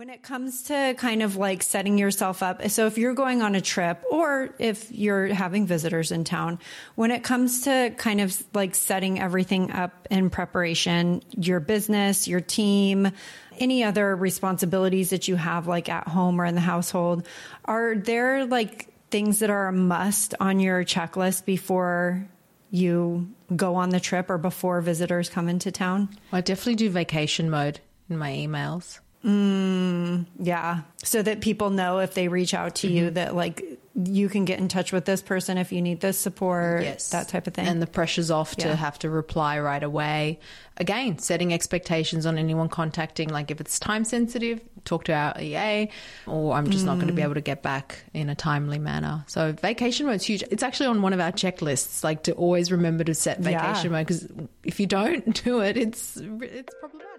When it comes to kind of like setting yourself up, so if you're going on a trip or if you're having visitors in town, when it comes to kind of like setting everything up in preparation, your business, your team, any other responsibilities that you have like at home or in the household, are there like things that are a must on your checklist before you go on the trip or before visitors come into town? I definitely do vacation mode in my emails. Mm, yeah. So that people know if they reach out to mm-hmm. you that like you can get in touch with this person if you need this support, yes. that type of thing. And the pressure's off yeah. to have to reply right away. Again, setting expectations on anyone contacting, like if it's time sensitive, talk to our EA, or I'm just mm. not going to be able to get back in a timely manner. So vacation mode's huge. It's actually on one of our checklists, like to always remember to set vacation yeah. mode because if you don't do it, it's it's problematic.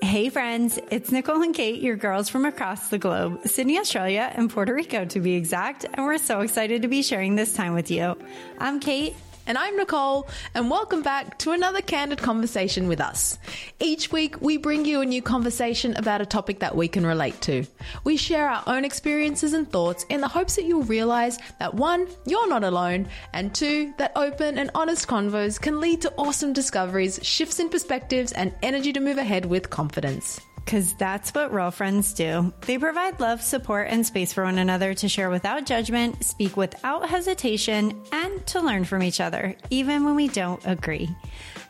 Hey friends, it's Nicole and Kate, your girls from across the globe, Sydney, Australia, and Puerto Rico to be exact, and we're so excited to be sharing this time with you. I'm Kate. And I'm Nicole, and welcome back to another candid conversation with us. Each week, we bring you a new conversation about a topic that we can relate to. We share our own experiences and thoughts in the hopes that you'll realize that one, you're not alone, and two, that open and honest convos can lead to awesome discoveries, shifts in perspectives, and energy to move ahead with confidence. Because that's what real friends do. They provide love, support, and space for one another to share without judgment, speak without hesitation, and to learn from each other, even when we don't agree.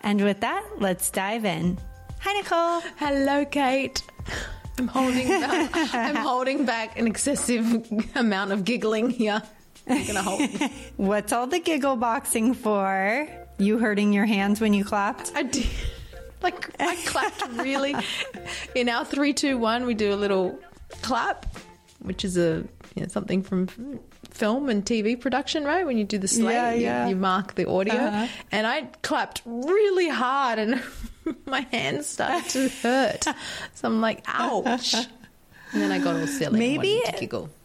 And with that, let's dive in. Hi, Nicole. Hello, Kate. I'm holding back, I'm holding back an excessive amount of giggling here. I'm gonna hold. What's all the giggle boxing for? You hurting your hands when you clapped? I did. Like I clapped really. In our three, two, one, we do a little clap, which is a you know, something from film and TV production, right? When you do the slate, yeah, yeah. You, you, mark the audio. Uh-huh. And I clapped really hard, and my hands started to hurt. So I'm like, ouch. And then I got all silly. Maybe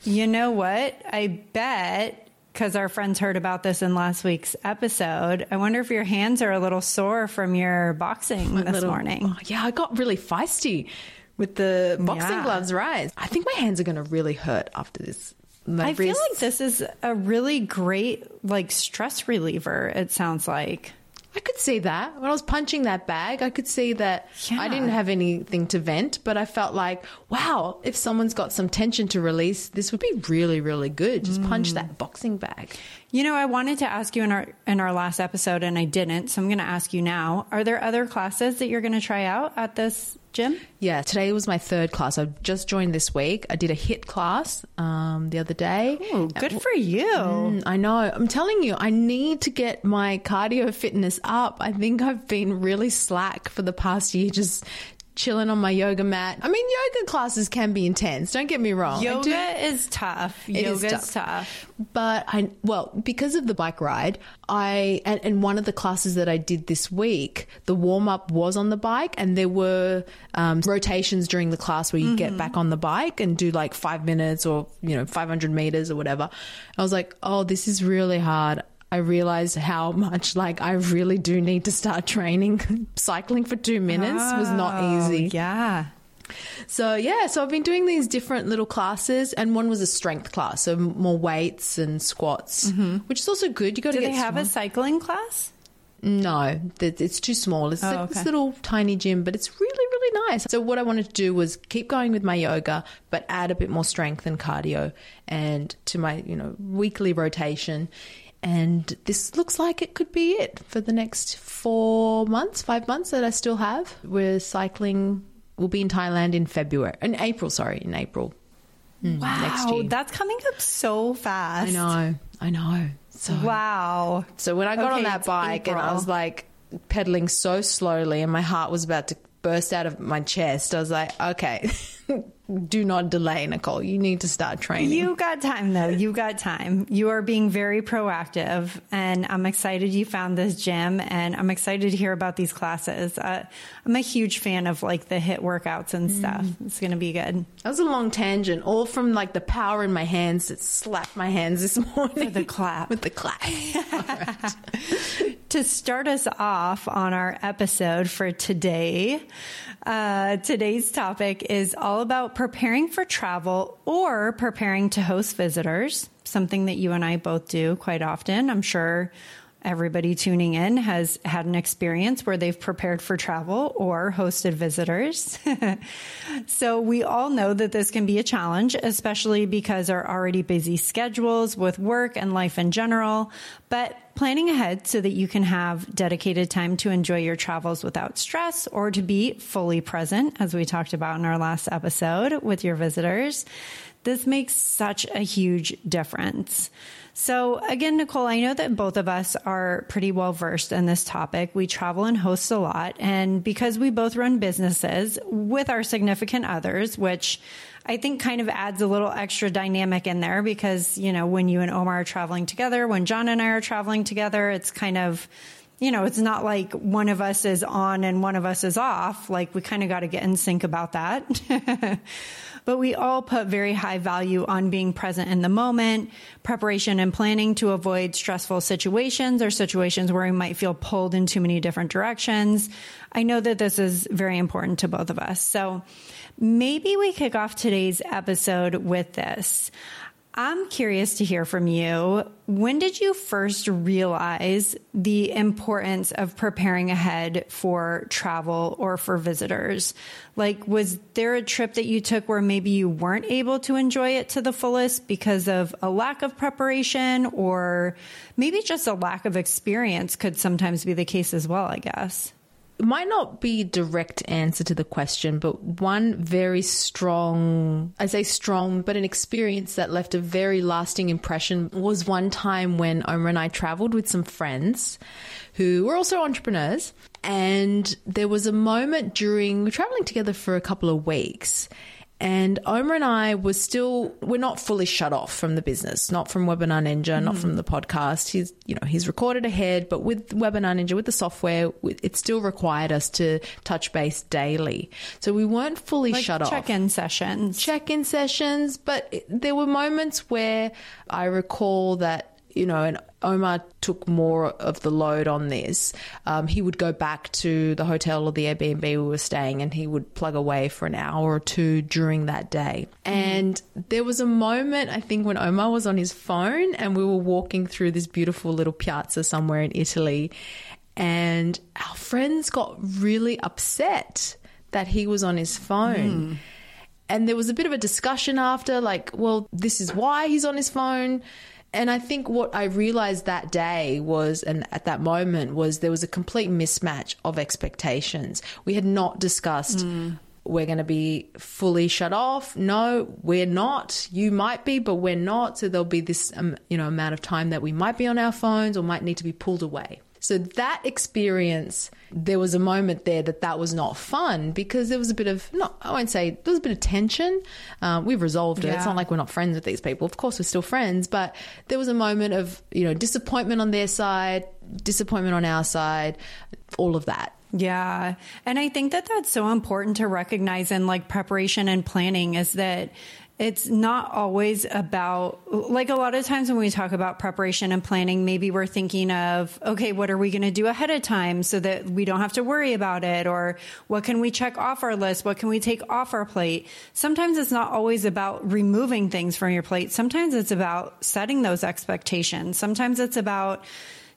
you know what? I bet because our friends heard about this in last week's episode. I wonder if your hands are a little sore from your boxing this little, morning. Oh, yeah, I got really feisty with the boxing yeah. gloves, right? I think my hands are going to really hurt after this. My I wrists. feel like this is a really great like stress reliever. It sounds like. I could see that. When I was punching that bag, I could see that yeah. I didn't have anything to vent, but I felt like, wow, if someone's got some tension to release, this would be really, really good. Just mm. punch that boxing bag. You know, I wanted to ask you in our in our last episode and I didn't, so I'm going to ask you now. Are there other classes that you're going to try out at this gym? Yeah, today was my third class. I just joined this week. I did a HIIT class um, the other day. Oh, good for you. Mm, I know. I'm telling you, I need to get my cardio fitness up. I think I've been really slack for the past year, just chilling on my yoga mat. I mean, yoga classes can be intense. Don't get me wrong. Yoga is tough. Yoga is tough. tough. But I, well, because of the bike ride, I, and, and one of the classes that I did this week, the warm up was on the bike and there were um, rotations during the class where you mm-hmm. get back on the bike and do like five minutes or, you know, 500 meters or whatever. I was like, oh, this is really hard. I realized how much like I really do need to start training. Cycling for two minutes oh, was not oh, easy. Yeah. So yeah, so I've been doing these different little classes, and one was a strength class, so more weights and squats, mm-hmm. which is also good. You got to. Do they have a cycling class? No, it's too small. It's oh, okay. this little tiny gym, but it's really, really nice. So what I wanted to do was keep going with my yoga, but add a bit more strength and cardio, and to my you know weekly rotation. And this looks like it could be it for the next four months, five months that I still have. We're cycling, we'll be in Thailand in February, in April, sorry, in April. Mm, wow, that's coming up so fast. I know, I know. So, wow. So when I got okay, on that bike April. and I was like pedaling so slowly and my heart was about to burst out of my chest, I was like, okay, do not delay, Nicole. You need to start training. You got time though. You got time. You are being very proactive and I'm excited you found this gym and I'm excited to hear about these classes. Uh, I'm a huge fan of like the HIIT workouts and stuff. Mm. It's going to be good. That was a long tangent, all from like the power in my hands that slapped my hands this morning. With the clap. With the clap. to start us off on our episode for today, uh, today's topic is all all about preparing for travel or preparing to host visitors, something that you and I both do quite often. I'm sure everybody tuning in has had an experience where they've prepared for travel or hosted visitors. so we all know that this can be a challenge, especially because our already busy schedules with work and life in general. But planning ahead so that you can have dedicated time to enjoy your travels without stress or to be fully present, as we talked about in our last episode with your visitors. This makes such a huge difference. So, again, Nicole, I know that both of us are pretty well versed in this topic. We travel and host a lot. And because we both run businesses with our significant others, which I think kind of adds a little extra dynamic in there because, you know, when you and Omar are traveling together, when John and I are traveling together, it's kind of, you know, it's not like one of us is on and one of us is off. Like we kind of got to get in sync about that. but we all put very high value on being present in the moment, preparation and planning to avoid stressful situations or situations where we might feel pulled in too many different directions. I know that this is very important to both of us. So maybe we kick off today's episode with this. I'm curious to hear from you. When did you first realize the importance of preparing ahead for travel or for visitors? Like, was there a trip that you took where maybe you weren't able to enjoy it to the fullest because of a lack of preparation or maybe just a lack of experience could sometimes be the case as well, I guess? It might not be a direct answer to the question, but one very strong, I say strong, but an experience that left a very lasting impression was one time when Omar and I traveled with some friends who were also entrepreneurs. And there was a moment during, traveling together for a couple of weeks and Omar and I were still, we're not fully shut off from the business, not from Webinar Ninja, mm. not from the podcast. He's, you know, he's recorded ahead, but with Webinar Ninja, with the software, it still required us to touch base daily. So we weren't fully like shut check off. Check in sessions. Check in sessions. But there were moments where I recall that you know, and Omar took more of the load on this. Um, he would go back to the hotel or the Airbnb we were staying and he would plug away for an hour or two during that day. And there was a moment, I think, when Omar was on his phone and we were walking through this beautiful little piazza somewhere in Italy. And our friends got really upset that he was on his phone. Mm. And there was a bit of a discussion after, like, well, this is why he's on his phone and I think what I realized that day was, and at that moment, was there was a complete mismatch of expectations. We had not discussed. Mm. We're going to be fully shut off. No, we're not. You might be, but we're not. So there'll be this, um, you know, amount of time that we might be on our phones or might need to be pulled away. So that experience, there was a moment there that that was not fun because there was a bit of, not, I won't say, there was a bit of tension. Um, we've resolved it. Yeah. It's not like we're not friends with these people. Of course, we're still friends, but there was a moment of, you know, disappointment on their side, disappointment on our side, all of that. Yeah. And I think that that's so important to recognize in like preparation and planning is that it's not always about like a lot of times when we talk about preparation and planning maybe we're thinking of okay what are we going to do ahead of time so that we don't have to worry about it? Or what can we check off our list? What can we take off our plate? Sometimes it's not always about removing things from your plate. Sometimes it's about setting those expectations. Sometimes it's about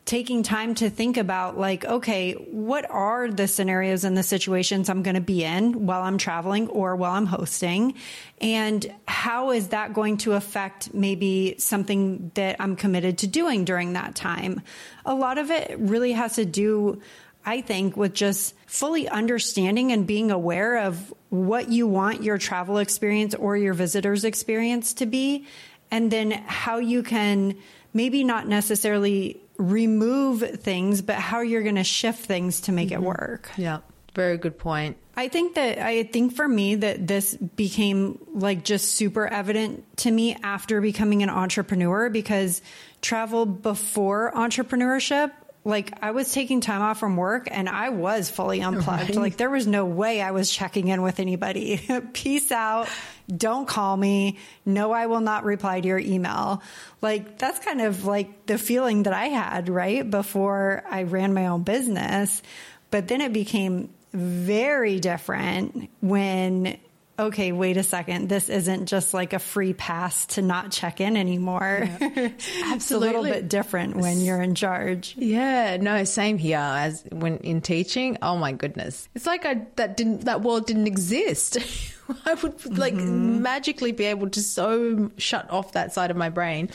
taking time to think about like, okay, what are the scenarios and the situations I'm going to be in while I'm traveling or while I'm hosting? And how is that going to affect maybe something that I'm committed to doing during that time? A lot of it really has to do I think with just fully understanding and being aware of what you want your travel experience or your visitor's experience to be, and then how you can maybe not necessarily remove things, but how you're going to shift things to make mm-hmm. it work. Yeah. Very good point. I think that I think for me that this became like just super evident to me after becoming an entrepreneur because travel before entrepreneurship like I was taking time off from work and I was fully unplugged. Right. Like there was no way I was checking in with anybody. Peace out. Don't call me. No, I will not reply to your email. Like that's kind of like the feeling that I had, right? Before I ran my own business. But then it became very different when okay, wait a second, this isn't just like a free pass to not check in anymore. Yeah. Absolutely. it's a little bit different when you're in charge. Yeah, no, same here as when in teaching. Oh my goodness. It's like I that didn't that world didn't exist. I would like mm-hmm. magically be able to so shut off that side of my brain.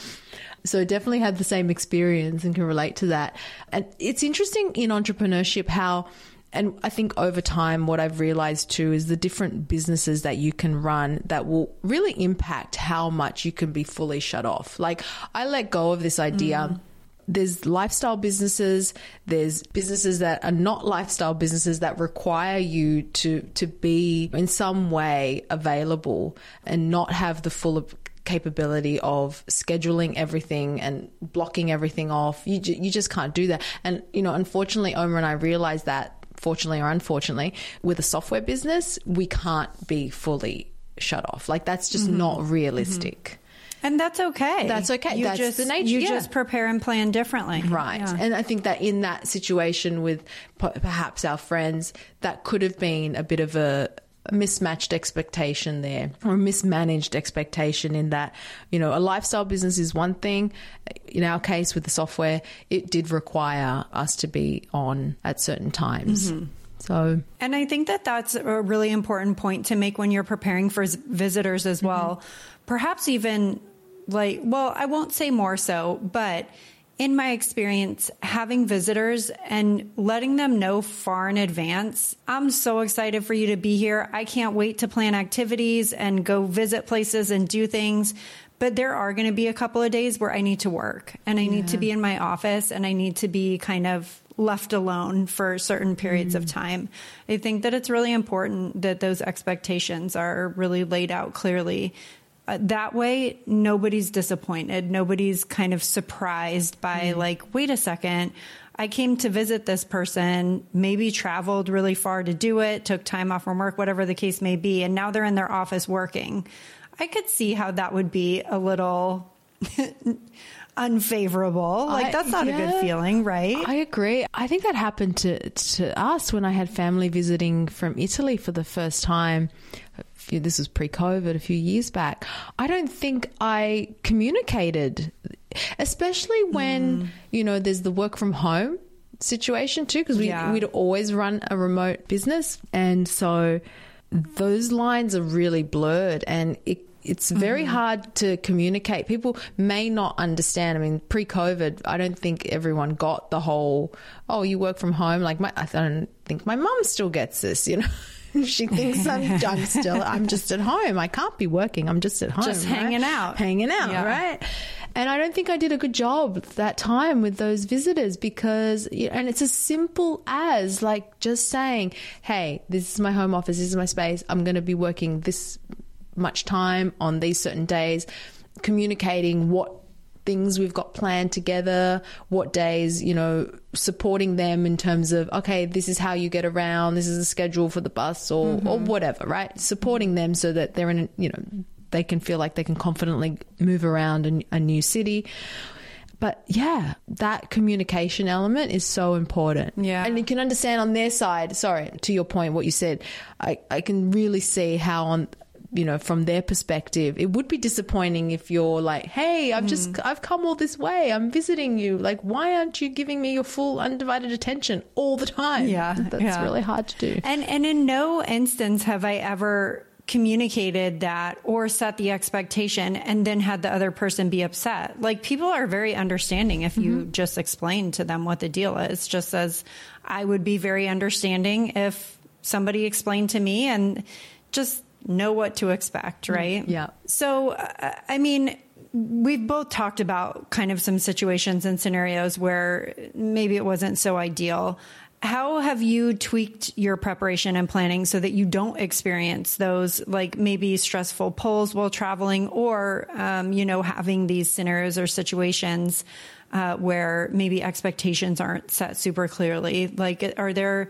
So definitely had the same experience and can relate to that. And it's interesting in entrepreneurship how and I think over time, what I've realized too is the different businesses that you can run that will really impact how much you can be fully shut off. Like, I let go of this idea. Mm. There's lifestyle businesses. There's businesses that are not lifestyle businesses that require you to to be in some way available and not have the full capability of scheduling everything and blocking everything off. You, you just can't do that. And, you know, unfortunately, Omar and I realized that fortunately or unfortunately, with a software business, we can't be fully shut off. Like that's just mm-hmm. not realistic. Mm-hmm. And that's okay. That's okay. You that's just, the nature. You yeah. just prepare and plan differently. Right. Yeah. And I think that in that situation with perhaps our friends, that could have been a bit of a, a mismatched expectation there or a mismanaged expectation in that, you know, a lifestyle business is one thing. In our case with the software, it did require us to be on at certain times. Mm-hmm. So, and I think that that's a really important point to make when you're preparing for visitors as well. Mm-hmm. Perhaps even like, well, I won't say more so, but in my experience, having visitors and letting them know far in advance, I'm so excited for you to be here. I can't wait to plan activities and go visit places and do things. But there are going to be a couple of days where I need to work and I yeah. need to be in my office and I need to be kind of left alone for certain periods mm. of time. I think that it's really important that those expectations are really laid out clearly that way nobody's disappointed nobody's kind of surprised by mm. like wait a second i came to visit this person maybe traveled really far to do it took time off from work whatever the case may be and now they're in their office working i could see how that would be a little unfavorable. Like that's not yeah, a good feeling, right? I agree. I think that happened to to us when I had family visiting from Italy for the first time few, this was pre-COVID, a few years back. I don't think I communicated, especially when mm. you know there's the work from home situation too, because we yeah. we'd always run a remote business, and so those lines are really blurred, and it it's very mm. hard to communicate. People may not understand. I mean, pre-COVID, I don't think everyone got the whole, oh, you work from home. Like my, I don't think my mum still gets this, you know. she thinks I'm, I'm, still, I'm just at home. I can't be working. I'm just at home. Just right? hanging out. Hanging out, yeah. right? And I don't think I did a good job that time with those visitors because, and it's as simple as like just saying, hey, this is my home office, this is my space. I'm going to be working this much time on these certain days, communicating what things we've got planned together, what days, you know, supporting them in terms of, okay, this is how you get around, this is the schedule for the bus or, mm-hmm. or whatever, right? Supporting them so that they're in, you know, they can feel like they can confidently move around a, a new city. But yeah, that communication element is so important. Yeah. And you can understand on their side, sorry, to your point, what you said, I, I can really see how on you know, from their perspective, it would be disappointing if you're like, "Hey, I've mm. just I've come all this way. I'm visiting you. Like, why aren't you giving me your full undivided attention all the time?" Yeah, that's yeah. really hard to do. And and in no instance have I ever communicated that or set the expectation and then had the other person be upset. Like people are very understanding if you mm-hmm. just explain to them what the deal is. Just as I would be very understanding if somebody explained to me and just know what to expect, mm, right? Yeah. So, uh, I mean, we've both talked about kind of some situations and scenarios where maybe it wasn't so ideal. How have you tweaked your preparation and planning so that you don't experience those like maybe stressful pulls while traveling or, um, you know, having these scenarios or situations uh, where maybe expectations aren't set super clearly? Like, are there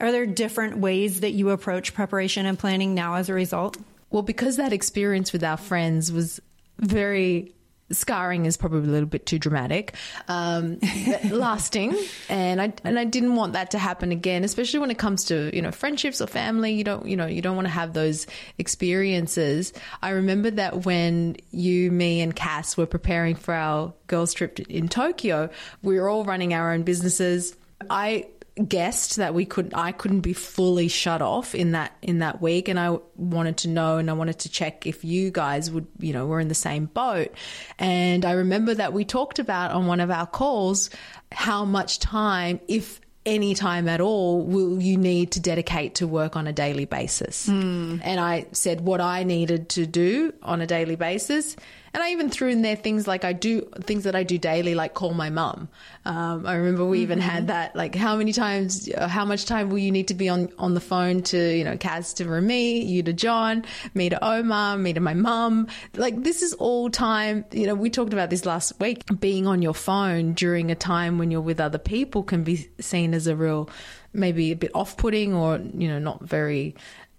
are there different ways that you approach preparation and planning now as a result? Well, because that experience with our friends was very scarring is probably a little bit too dramatic, um, lasting, and I and I didn't want that to happen again, especially when it comes to you know friendships or family. You don't you know you don't want to have those experiences. I remember that when you, me, and Cass were preparing for our girls' trip in Tokyo, we were all running our own businesses. I guessed that we could I couldn't be fully shut off in that in that week and I wanted to know and I wanted to check if you guys would you know were in the same boat. And I remember that we talked about on one of our calls how much time if any time at all will you need to dedicate to work on a daily basis mm. and I said what I needed to do on a daily basis and I even threw in there things like I do things that I do daily, like call my mum. Um, I remember we even mm-hmm. had that, like how many times, uh, how much time will you need to be on, on the phone to, you know, Cass to Remy, you to John, me to Omar, me to my mum. Like this is all time, you know, we talked about this last week. Being on your phone during a time when you're with other people can be seen as a real, maybe a bit off putting or, you know, not very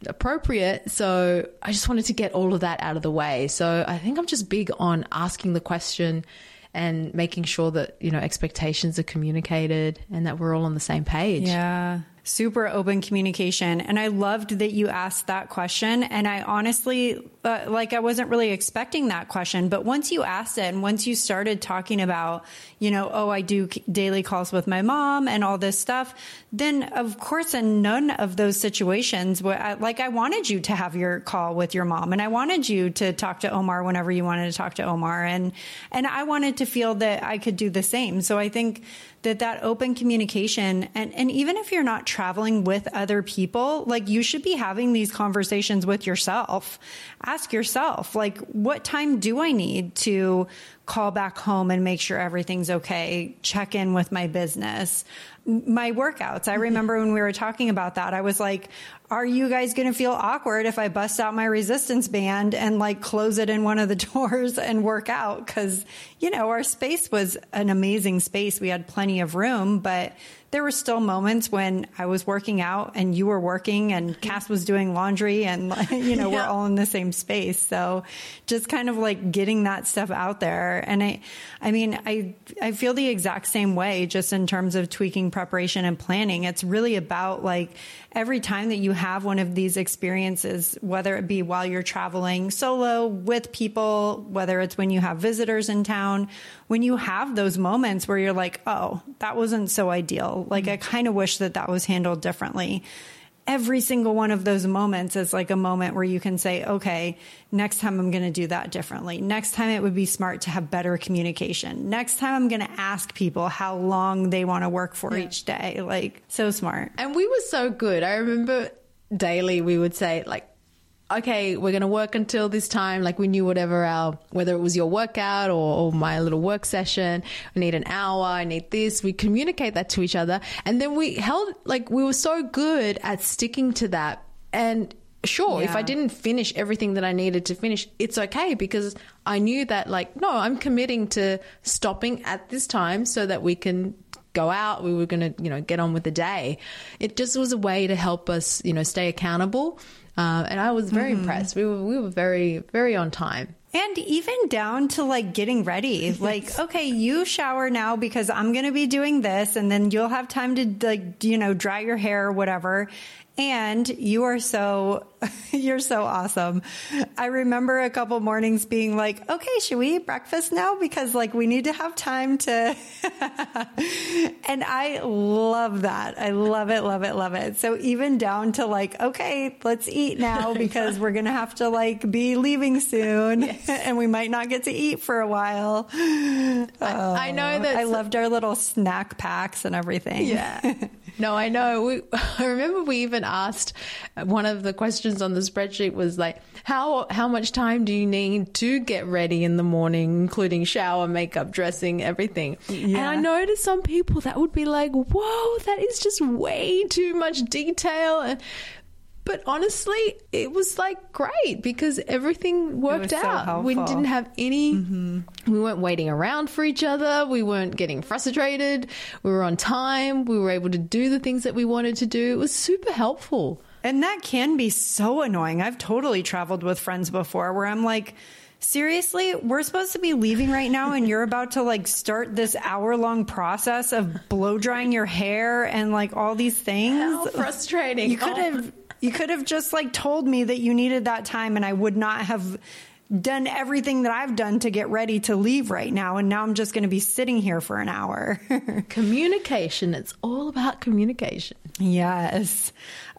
appropriate. So I just wanted to get all of that out of the way. So I think I'm just big on asking the question and making sure that, you know, expectations are communicated and that we're all on the same page. Yeah super open communication. And I loved that you asked that question. And I honestly, uh, like, I wasn't really expecting that question. But once you asked it and once you started talking about, you know, oh, I do daily calls with my mom and all this stuff, then of course, in none of those situations, like, I wanted you to have your call with your mom and I wanted you to talk to Omar whenever you wanted to talk to Omar. And, and I wanted to feel that I could do the same. So I think, that that open communication and, and even if you're not traveling with other people, like you should be having these conversations with yourself. Ask yourself, like, what time do I need to call back home and make sure everything's okay? Check in with my business my workouts. I mm-hmm. remember when we were talking about that, I was like, are you guys going to feel awkward if I bust out my resistance band and like close it in one of the doors and work out? Cause, you know, our space was an amazing space. We had plenty of room, but there were still moments when I was working out and you were working and mm-hmm. Cass was doing laundry and, you know, yeah. we're all in the same space. So just kind of like getting that stuff out there. And I, I mean, I, I feel the exact same way just in terms of tweaking preparation and planning. It's really about like every time that you have one of these experiences, whether it be while you're traveling solo with people, whether it's when you have visitors in town, when you have those moments where you're like, oh, that wasn't so ideal. Like, mm-hmm. I kind of wish that that was handled differently every single one of those moments is like a moment where you can say, okay, next time I'm going to do that differently. Next time it would be smart to have better communication. Next time I'm going to ask people how long they want to work for yeah. each day. Like, so smart. And we were so good. I remember daily we would say, like, okay, we're going to work until this time. Like we knew whatever our, whether it was your workout or, or, my little work session, I need an hour, I need this. We communicate that to each other. And then we held, like, we were so good at sticking to that. And sure, yeah. if I didn't finish everything that I needed to finish, it's okay because I knew that, like, no, I'm committing to stopping at this time so that we can go out. We were going to, you know, get on with the day. It just was a way to help us, you know, stay accountable uh, and I was very mm-hmm. impressed. We were, we were very, very on time. And even down to like getting ready. Yes. Like, okay, you shower now because I'm going to be doing this. And then you'll have time to like, you know, dry your hair or whatever. And you are so, you're so awesome. I remember a couple mornings being like, okay, should we eat breakfast now? Because like we need to have time to, and I love that. I love it, love it, love it. So even down to like, okay, let's eat now because we're going to have to like be leaving soon yes. and we might not get to eat for a while. I, oh, I know that I loved our little snack packs and everything. Yeah. No, I know. We, I remember we even asked uh, one of the questions on the spreadsheet was like, how how much time do you need to get ready in the morning, including shower, makeup, dressing, everything? Yeah. And I noticed some people that would be like, whoa, that is just way too much detail. But honestly, it was like great because everything worked out. So we didn't have any, mm-hmm. we weren't waiting around for each other. We weren't getting frustrated. We were on time. We were able to do the things that we wanted to do. It was super helpful. And that can be so annoying. I've totally traveled with friends before where I'm like, seriously, we're supposed to be leaving right now and you're about to like start this hour long process of blow drying your hair and like all these things. How frustrating. You could have you could have just like told me that you needed that time and I would not have done everything that I've done to get ready to leave right now. And now I'm just going to be sitting here for an hour. communication. It's all about communication. Yes.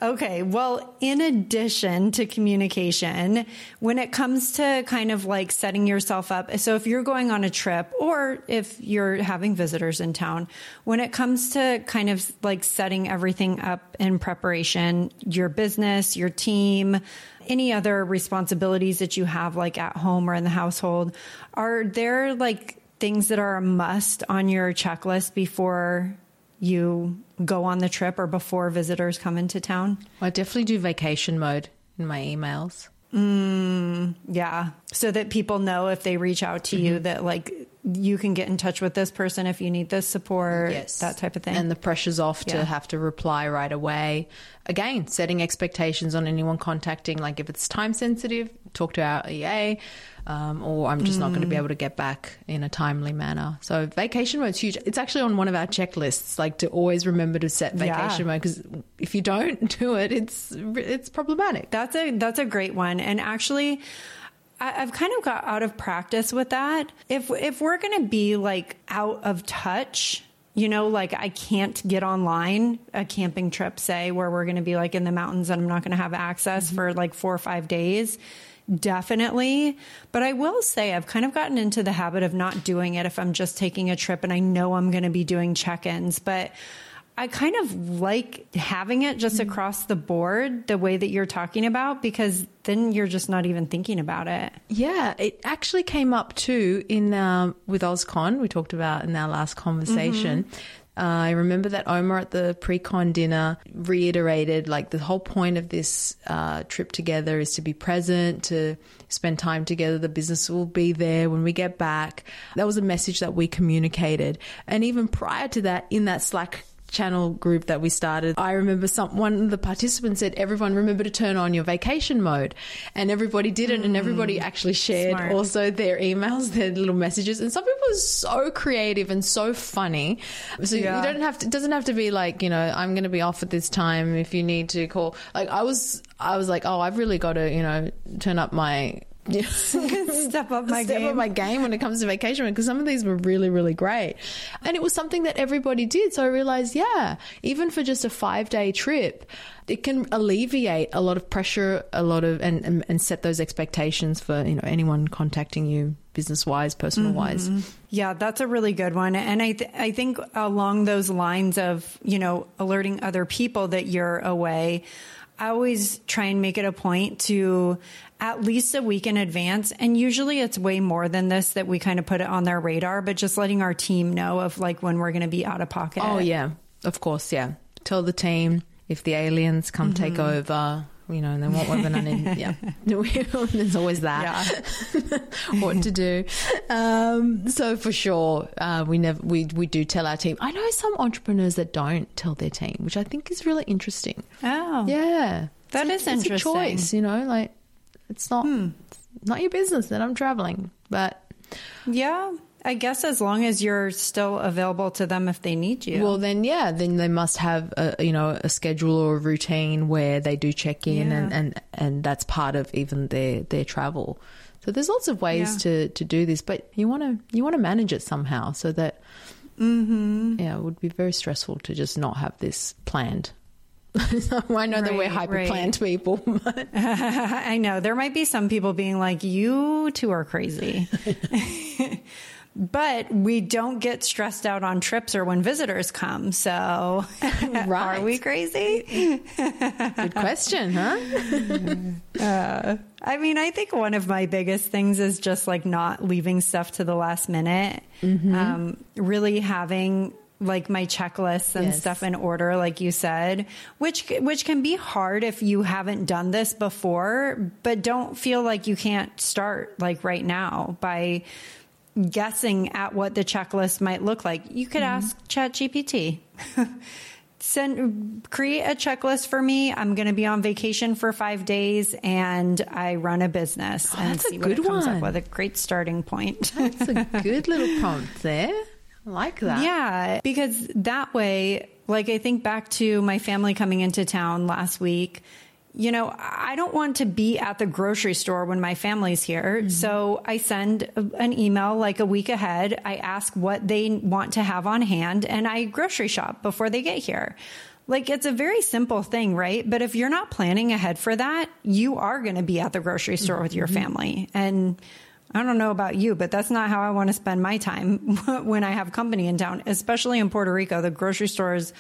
Okay. Well, in addition to communication, when it comes to kind of like setting yourself up, so if you're going on a trip or if you're having visitors in town, when it comes to kind of like setting everything up in preparation, your business, your team, any other responsibilities that you have like at home or in the household, are there like things that are a must on your checklist before you go on the trip or before visitors come into town? I definitely do vacation mode in my emails. Mm, yeah. So that people know if they reach out to mm-hmm. you that like you can get in touch with this person if you need this support, yes. that type of thing. And the pressure's off yeah. to have to reply right away. Again, setting expectations on anyone contacting, like if it's time sensitive, talk to our EA, um, or I'm just mm. not going to be able to get back in a timely manner. So vacation mode's huge. It's actually on one of our checklists, like to always remember to set vacation yeah. mode because if you don't do it, it's it's problematic. That's a that's a great one, and actually. I've kind of got out of practice with that. If if we're going to be like out of touch, you know, like I can't get online a camping trip, say, where we're going to be like in the mountains and I'm not going to have access mm-hmm. for like four or five days. Definitely. But I will say I've kind of gotten into the habit of not doing it if I'm just taking a trip and I know I'm going to be doing check ins. But I kind of like having it just mm-hmm. across the board the way that you're talking about because then you're just not even thinking about it. Yeah, it actually came up too in um, with OzCon we talked about in our last conversation. Mm-hmm. Uh, I remember that Omar at the pre-con dinner reiterated like the whole point of this uh, trip together is to be present, to spend time together. The business will be there when we get back. That was a message that we communicated. And even prior to that, in that Slack channel group that we started, I remember some one of the participants said, "Everyone remember to turn on your vacation mode," and everybody did it, mm, and everybody mm. actually shared smart. also their emails, their little messages, and some people are so creative and so funny. So yeah. you don't have to. It doesn't have to be like you know I'm going to be off at this time. If you need to call, like I was, I was like, oh, I've really got to you know turn up my step up my step game. up my game when it comes to vacation because some of these were really really great. And it was something that everybody did. So i realized yeah even for just a five day trip it can alleviate a lot of pressure a lot of and, and, and set those expectations for you know anyone contacting you business wise personal wise mm-hmm. yeah that's a really good one. And i th- i think along those lines of you know alerting other people that you're away I always try and make it a point to at least a week in advance. And usually it's way more than this that we kind of put it on their radar, but just letting our team know of like when we're going to be out of pocket. Oh, yeah. Of course. Yeah. Tell the team if the aliens come mm-hmm. take over, you know, and they want weapon and yeah, there's always that. Yeah. what to do? Um, so for sure, uh, we never we we do tell our team. I know some entrepreneurs that don't tell their team, which I think is really interesting. Oh, yeah, that it's, is interesting. It's a choice, you know, like it's not hmm. it's not your business that I'm traveling, but yeah. I guess as long as you're still available to them if they need you. Well, then yeah, then they must have a you know a schedule or a routine where they do check in, yeah. and, and and that's part of even their their travel. So there's lots of ways yeah. to to do this, but you want to you want to manage it somehow so that mm-hmm. yeah, it would be very stressful to just not have this planned. I know right, that we're hyper planned right. people. I know there might be some people being like, "You two are crazy." but we don't get stressed out on trips or when visitors come. So, right. are we crazy? Good question, huh? uh, I mean, I think one of my biggest things is just like not leaving stuff to the last minute. Mm-hmm. Um, really having like my checklists and yes. stuff in order like you said which which can be hard if you haven't done this before but don't feel like you can't start like right now by guessing at what the checklist might look like you could mm-hmm. ask ChatGPT send create a checklist for me. I'm going to be on vacation for five days, and I run a business Oh, and that's a see what comes one. up with. A great starting point. That's a good little prompt there. I like that. Yeah, because that way, like I think back to my family coming into town last week. You know, I don't want to be at the grocery store when my family's here. Mm-hmm. So I send an email like a week ahead. I ask what they want to have on hand and I grocery shop before they get here. Like it's a very simple thing, right? But if you're not planning ahead for that, you are going to be at the grocery store with your mm-hmm. family. And I don't know about you, but that's not how I want to spend my time when I have company in town, especially in Puerto Rico. The grocery stores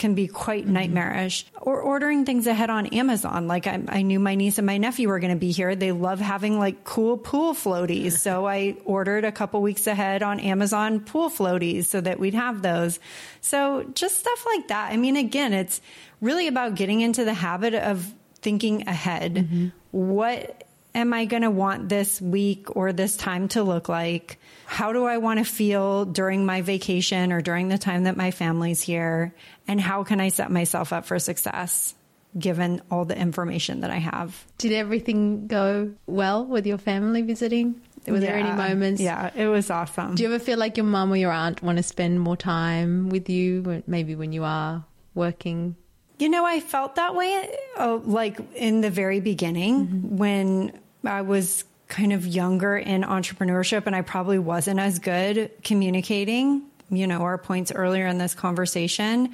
can be quite mm-hmm. nightmarish. Or ordering things ahead on Amazon. Like I, I knew my niece and my nephew were going to be here. They love having like cool pool floaties. So I ordered a couple weeks ahead on Amazon pool floaties so that we'd have those. So just stuff like that. I mean, again, it's really about getting into the habit of thinking ahead. Mm-hmm. What am I going to want this week or this time to look like? How do I want to feel during my vacation or during the time that my family's here? And how can I set myself up for success given all the information that I have? Did everything go well with your family visiting? Were there any moments? Yeah, it was awesome. Do you ever feel like your mum or your aunt want to spend more time with you, maybe when you are working? You know, I felt that way, oh, like in the very beginning mm-hmm. when I was kind of younger in entrepreneurship and I probably wasn't as good communicating, you know, our points earlier in this conversation.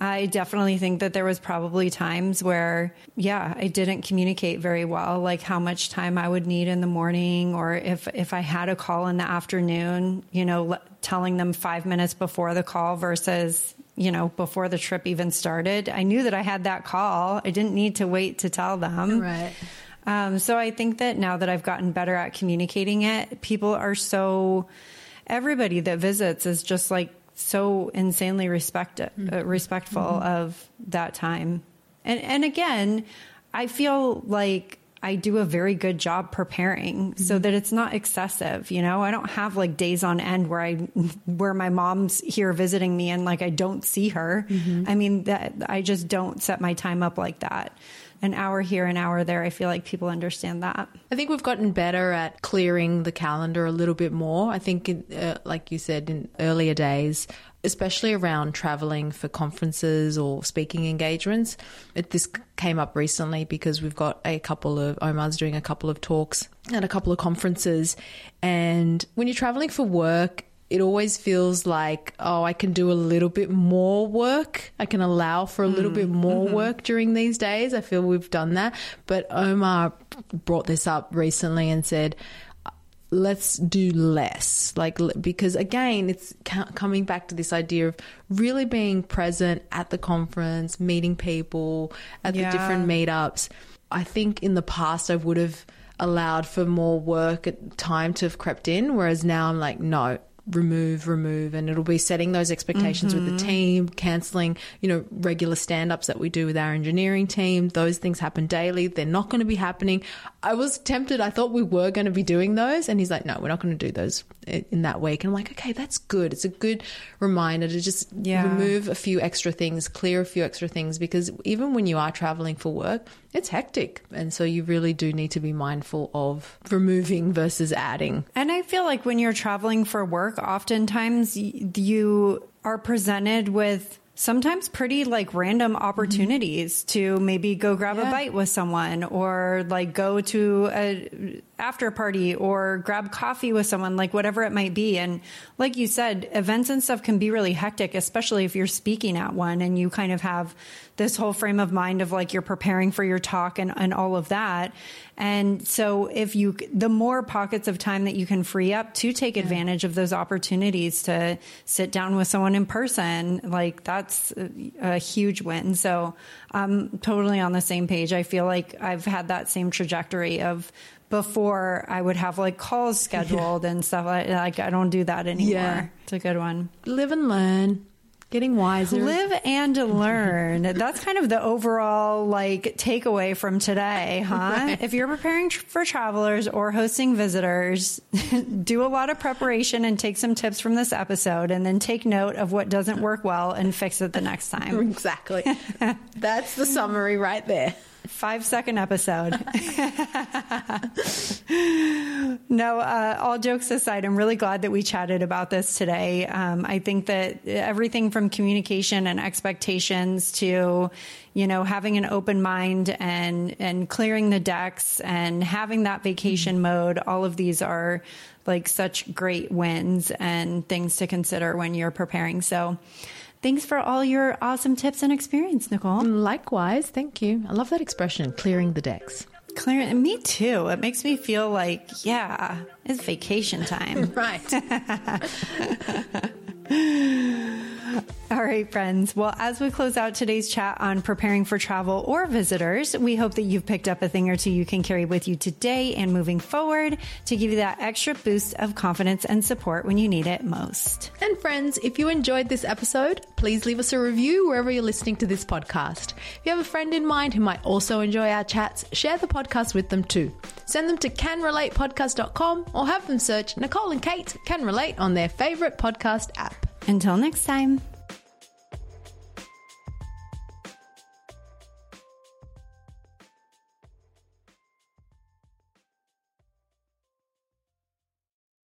I definitely think that there was probably times where, yeah, I didn't communicate very well, like how much time I would need in the morning, or if if I had a call in the afternoon, you know, telling them five minutes before the call versus you know before the trip even started. I knew that I had that call. I didn't need to wait to tell them. Right. Um, so I think that now that I've gotten better at communicating it, people are so, everybody that visits is just like so insanely respect, uh, respectful of that time. And, and again, I feel like I do a very good job preparing so that it's not excessive. You know, I don't have like days on end where I, where my mom's here visiting me and like I don't see her. I mean, that I just don't set my time up like that. An hour here, an hour there. I feel like people understand that. I think we've gotten better at clearing the calendar a little bit more. I think, uh, like you said, in earlier days, especially around traveling for conferences or speaking engagements, it, this came up recently because we've got a couple of Omar's doing a couple of talks at a couple of conferences, and when you're traveling for work. It always feels like, oh, I can do a little bit more work. I can allow for a little mm. bit more mm-hmm. work during these days. I feel we've done that. But Omar brought this up recently and said, let's do less like because again it's coming back to this idea of really being present at the conference meeting people at Yeah. the different meetups i think in the past i would have allowed for more work at time to have crept in whereas now i'm like no remove remove and it'll be setting those expectations with the mm-hmm. team canceling you know regular stand-ups that we do with our engineering team. Those things happen daily. They're not going to be happening. I was tempted. I thought we were going to be doing those and he's like no we're not going to do those in that week. And i'm like okay that's good. It's a good reminder to just Yeah. remove a few extra things clear a few extra things because even when you are traveling for work it's hectic and so you really do need to be mindful of removing versus adding. And I feel like when you're traveling for work, oftentimes you are presented with sometimes pretty like random mm-hmm. opportunities to maybe go grab a bite with someone or like go to a after a party or grab coffee with someone like whatever it might be. And like you said events and stuff can be really hectic especially if you're speaking at one and you kind of have this whole frame of mind of like you're preparing for your talk and, and all of that. And so if you the more pockets of time that you can free up to take advantage of those opportunities to sit down with someone in person like that's a, a huge win. So i'm totally on the same page. I feel like i've had that same trajectory of before I would have like calls scheduled and stuff like like I don't do that anymore. Yeah. It's a good one. live and learn Getting wiser. Live and learn. That's kind of the overall like takeaway from today, huh? Right. If you're preparing tr- for travelers or hosting visitors, do a lot of preparation and take some tips from this episode and then take note of what doesn't work well and fix it the next time. Exactly. That's the summary right there. Five second episode. no, uh, all jokes aside, I'm really glad that we chatted about this today. Um, I think that everything from communication and expectations to, you know, having an open mind and, and clearing the decks and having that vacation mode, all of these are like such great wins and things to consider when you're preparing. So, Thanks for all your awesome tips and experience, Nicole. Likewise. Thank you. I love that expression, clearing the decks. Clearing, me too. It makes me feel like, yeah, it's vacation time. right. All right, friends. Well, as we close out today's chat on preparing for travel or visitors, we hope that you've picked up a thing or two you can carry with you today and moving forward to give you that extra boost of confidence and support when you need it most. And friends, if you enjoyed this episode, please leave us a review wherever you're listening to this podcast. If you have a friend in mind who might also enjoy our chats, share the podcast with them too. Send them to canrelatepodcast.com or have them search Nicole and Kate Can Relate on their favorite podcast app. Until next time.